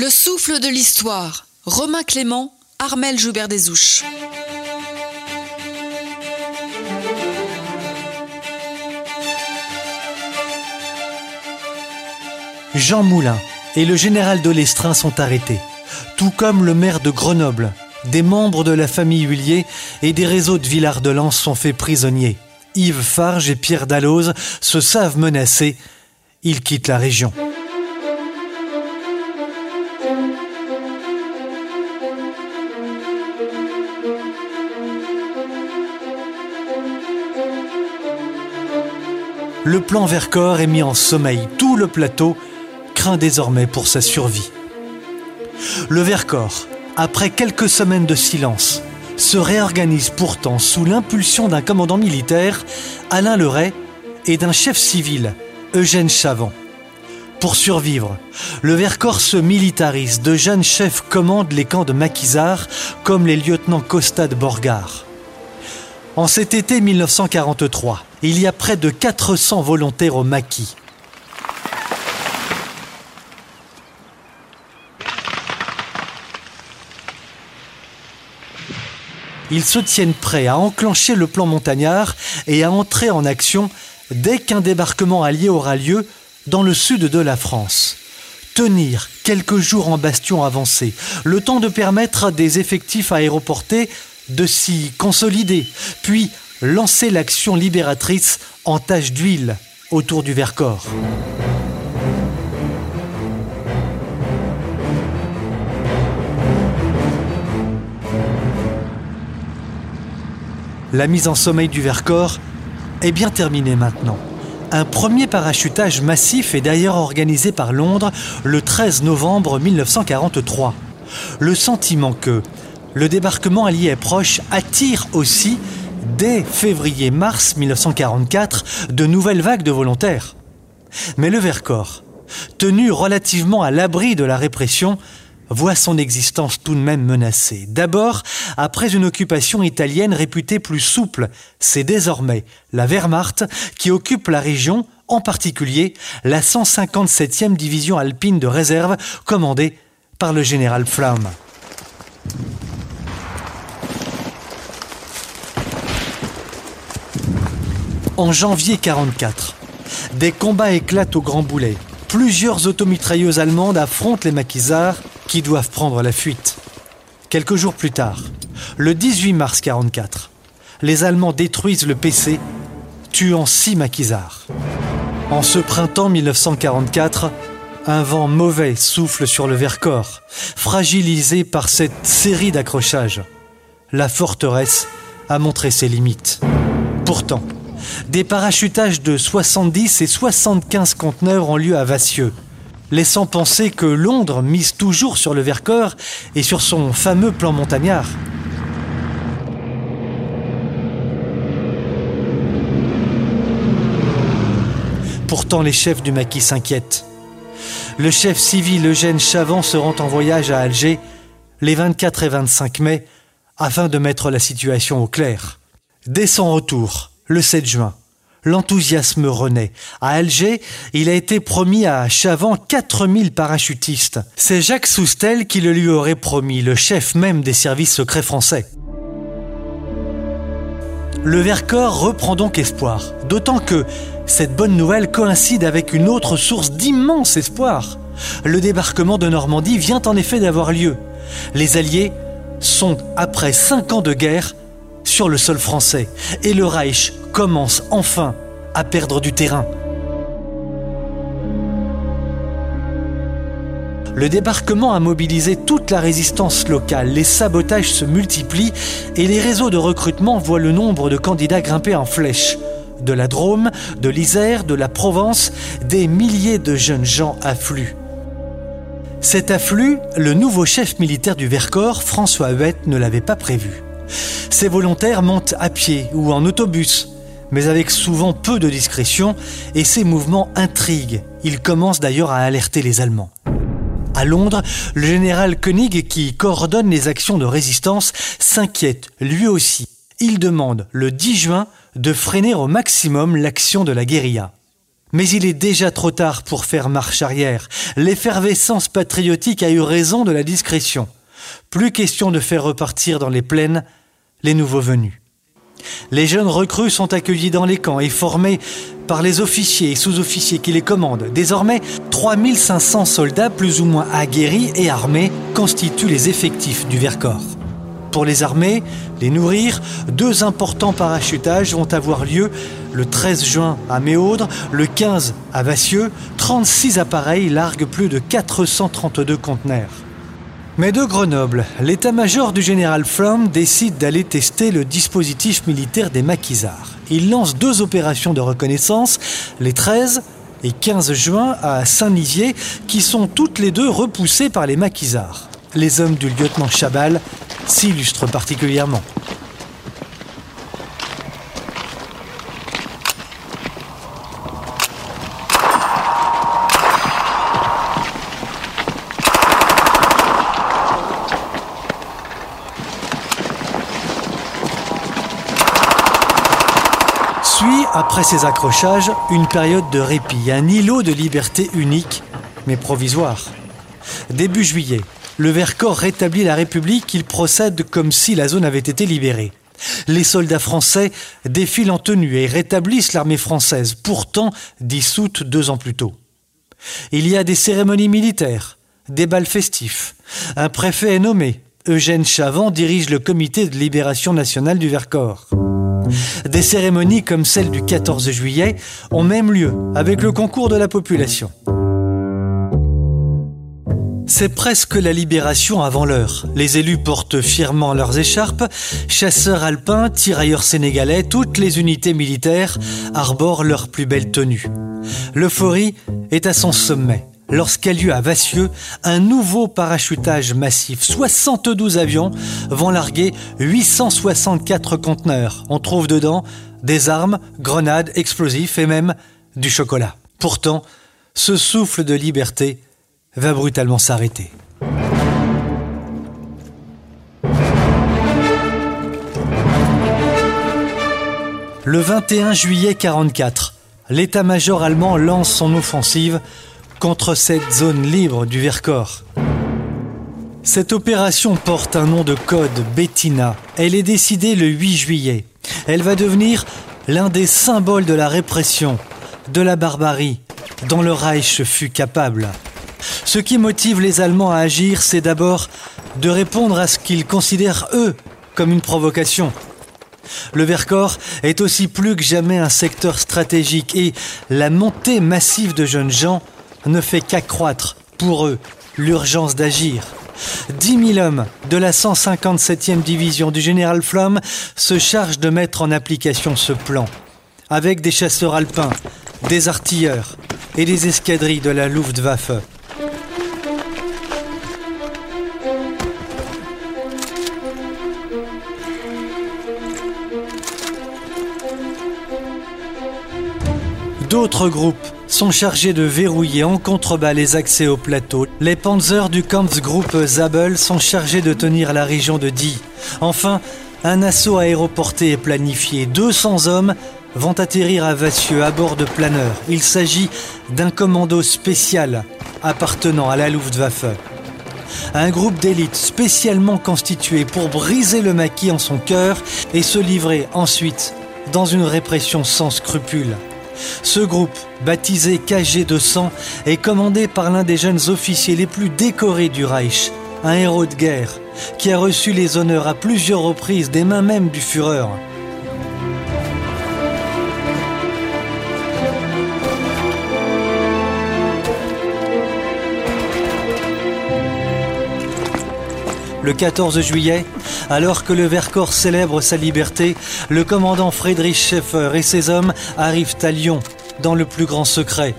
Le souffle de l'histoire. Romain Clément, Armel Joubert Desouches. Jean Moulin et le général de l'Estrin sont arrêtés, tout comme le maire de Grenoble. Des membres de la famille Huillier et des réseaux de Villard de Lans sont faits prisonniers. Yves Farge et Pierre Dalloz se savent menacés. Ils quittent la région. Le plan Vercors est mis en sommeil. Tout le plateau craint désormais pour sa survie. Le Vercors, après quelques semaines de silence, se réorganise pourtant sous l'impulsion d'un commandant militaire, Alain Leray, et d'un chef civil, Eugène Chavant. Pour survivre, le Vercors se militarise. De jeunes chefs commandent les camps de maquisards, comme les lieutenants Costa de Borgard. En cet été 1943, il y a près de 400 volontaires au maquis. Ils se tiennent prêts à enclencher le plan montagnard et à entrer en action dès qu'un débarquement allié aura lieu dans le sud de la France. Tenir quelques jours en bastion avancé, le temps de permettre à des effectifs aéroportés de s'y consolider, puis lancer l'action libératrice en tache d'huile autour du Vercors. La mise en sommeil du Vercors est bien terminée maintenant. Un premier parachutage massif est d'ailleurs organisé par Londres le 13 novembre 1943. Le sentiment que le débarquement allié proche attire aussi, dès février-mars 1944, de nouvelles vagues de volontaires. Mais le Vercors, tenu relativement à l'abri de la répression, voit son existence tout de même menacée. D'abord, après une occupation italienne réputée plus souple, c'est désormais la Wehrmacht qui occupe la région, en particulier la 157e division alpine de réserve commandée par le général Pflaum. En janvier 44, des combats éclatent au Grand Boulet. Plusieurs automitrailleuses allemandes affrontent les maquisards qui doivent prendre la fuite. Quelques jours plus tard, le 18 mars 44, les Allemands détruisent le PC, tuant six maquisards. En ce printemps 1944, un vent mauvais souffle sur le Vercors, fragilisé par cette série d'accrochages. La forteresse a montré ses limites. Pourtant, des parachutages de 70 et 75 conteneurs ont lieu à Vassieux, laissant penser que Londres mise toujours sur le Vercors et sur son fameux plan montagnard. Pourtant, les chefs du maquis s'inquiètent. Le chef civil Eugène Chavant se rend en voyage à Alger les 24 et 25 mai afin de mettre la situation au clair. Dès son retour, le 7 juin, l'enthousiasme renaît. À Alger, il a été promis à Chavant 4000 parachutistes. C'est Jacques Soustel qui le lui aurait promis, le chef même des services secrets français. Le Vercors reprend donc espoir, d'autant que cette bonne nouvelle coïncide avec une autre source d'immense espoir. Le débarquement de Normandie vient en effet d'avoir lieu. Les Alliés sont, après cinq ans de guerre, sur le sol français, et le Reich commence enfin à perdre du terrain. Le débarquement a mobilisé toute la résistance locale, les sabotages se multiplient et les réseaux de recrutement voient le nombre de candidats grimper en flèche. De la Drôme, de l'Isère, de la Provence, des milliers de jeunes gens affluent. Cet afflux, le nouveau chef militaire du Vercors, François Huette, ne l'avait pas prévu. Ces volontaires montent à pied ou en autobus, mais avec souvent peu de discrétion, et ces mouvements intriguent. Ils commencent d'ailleurs à alerter les Allemands. À Londres, le général Koenig, qui coordonne les actions de résistance, s'inquiète lui aussi. Il demande, le 10 juin, de freiner au maximum l'action de la guérilla. Mais il est déjà trop tard pour faire marche arrière. L'effervescence patriotique a eu raison de la discrétion. Plus question de faire repartir dans les plaines les nouveaux venus. Les jeunes recrues sont accueillis dans les camps et formés par les officiers et sous-officiers qui les commandent. Désormais, 3500 soldats plus ou moins aguerris et armés constituent les effectifs du Vercors. Pour les armées, les nourrir, deux importants parachutages vont avoir lieu le 13 juin à Méaudre, le 15 à Vassieux. 36 appareils larguent plus de 432 conteneurs. Mais de Grenoble, l'état-major du général Flom décide d'aller tester le dispositif militaire des maquisards. Il lance deux opérations de reconnaissance, les 13 et 15 juin à Saint-Nizier, qui sont toutes les deux repoussées par les maquisards. Les hommes du lieutenant Chabal s'illustrent particulièrement. Après ces accrochages, une période de répit, un îlot de liberté unique, mais provisoire. Début juillet, le Vercors rétablit la République, il procède comme si la zone avait été libérée. Les soldats français défilent en tenue et rétablissent l'armée française, pourtant dissoute deux ans plus tôt. Il y a des cérémonies militaires, des bals festifs. Un préfet est nommé. Eugène Chavant dirige le comité de libération nationale du Vercors. Des cérémonies comme celle du 14 juillet ont même lieu avec le concours de la population. C'est presque la libération avant l'heure. Les élus portent fièrement leurs écharpes, chasseurs alpins, tirailleurs sénégalais, toutes les unités militaires arborent leurs plus belles tenues. L'euphorie est à son sommet lorsqu'a lieu à Vassieux un nouveau parachutage massif. 72 avions vont larguer 864 conteneurs. On trouve dedans des armes, grenades, explosifs et même du chocolat. Pourtant, ce souffle de liberté va brutalement s'arrêter. Le 21 juillet 44, l'état-major allemand lance son offensive contre cette zone libre du Vercors. Cette opération porte un nom de code, Bettina. Elle est décidée le 8 juillet. Elle va devenir l'un des symboles de la répression, de la barbarie, dont le Reich fut capable. Ce qui motive les Allemands à agir, c'est d'abord de répondre à ce qu'ils considèrent, eux, comme une provocation. Le Vercors est aussi plus que jamais un secteur stratégique et la montée massive de jeunes gens ne fait qu'accroître pour eux l'urgence d'agir. 10 000 hommes de la 157e division du général Flamme se chargent de mettre en application ce plan, avec des chasseurs alpins, des artilleurs et des escadrilles de la Luftwaffe. D'autres groupes sont chargés de verrouiller en contrebas les accès au plateau. Les panzers du Kampfgruppe Zabel sont chargés de tenir la région de Die. Enfin, un assaut aéroporté est planifié. 200 hommes vont atterrir à Vassieux à bord de planeurs. Il s'agit d'un commando spécial appartenant à la Luftwaffe. Un groupe d'élite spécialement constitué pour briser le maquis en son cœur et se livrer ensuite dans une répression sans scrupules. Ce groupe, baptisé KG 200, est commandé par l'un des jeunes officiers les plus décorés du Reich, un héros de guerre, qui a reçu les honneurs à plusieurs reprises des mains même du Führer. Le 14 juillet, alors que le Vercors célèbre sa liberté, le commandant Friedrich Schäfer et ses hommes arrivent à Lyon, dans le plus grand secret.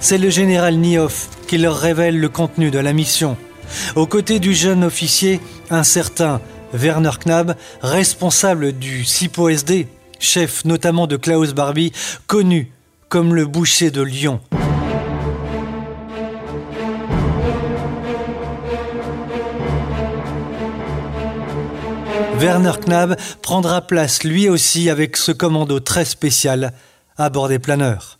C'est le général Niehoff qui leur révèle le contenu de la mission. Aux côtés du jeune officier, un certain Werner Knapp, responsable du SIPO-SD, chef notamment de Klaus Barbie, connu comme le boucher de Lyon. Werner Knapp prendra place lui aussi avec ce commando très spécial à bord des planeurs.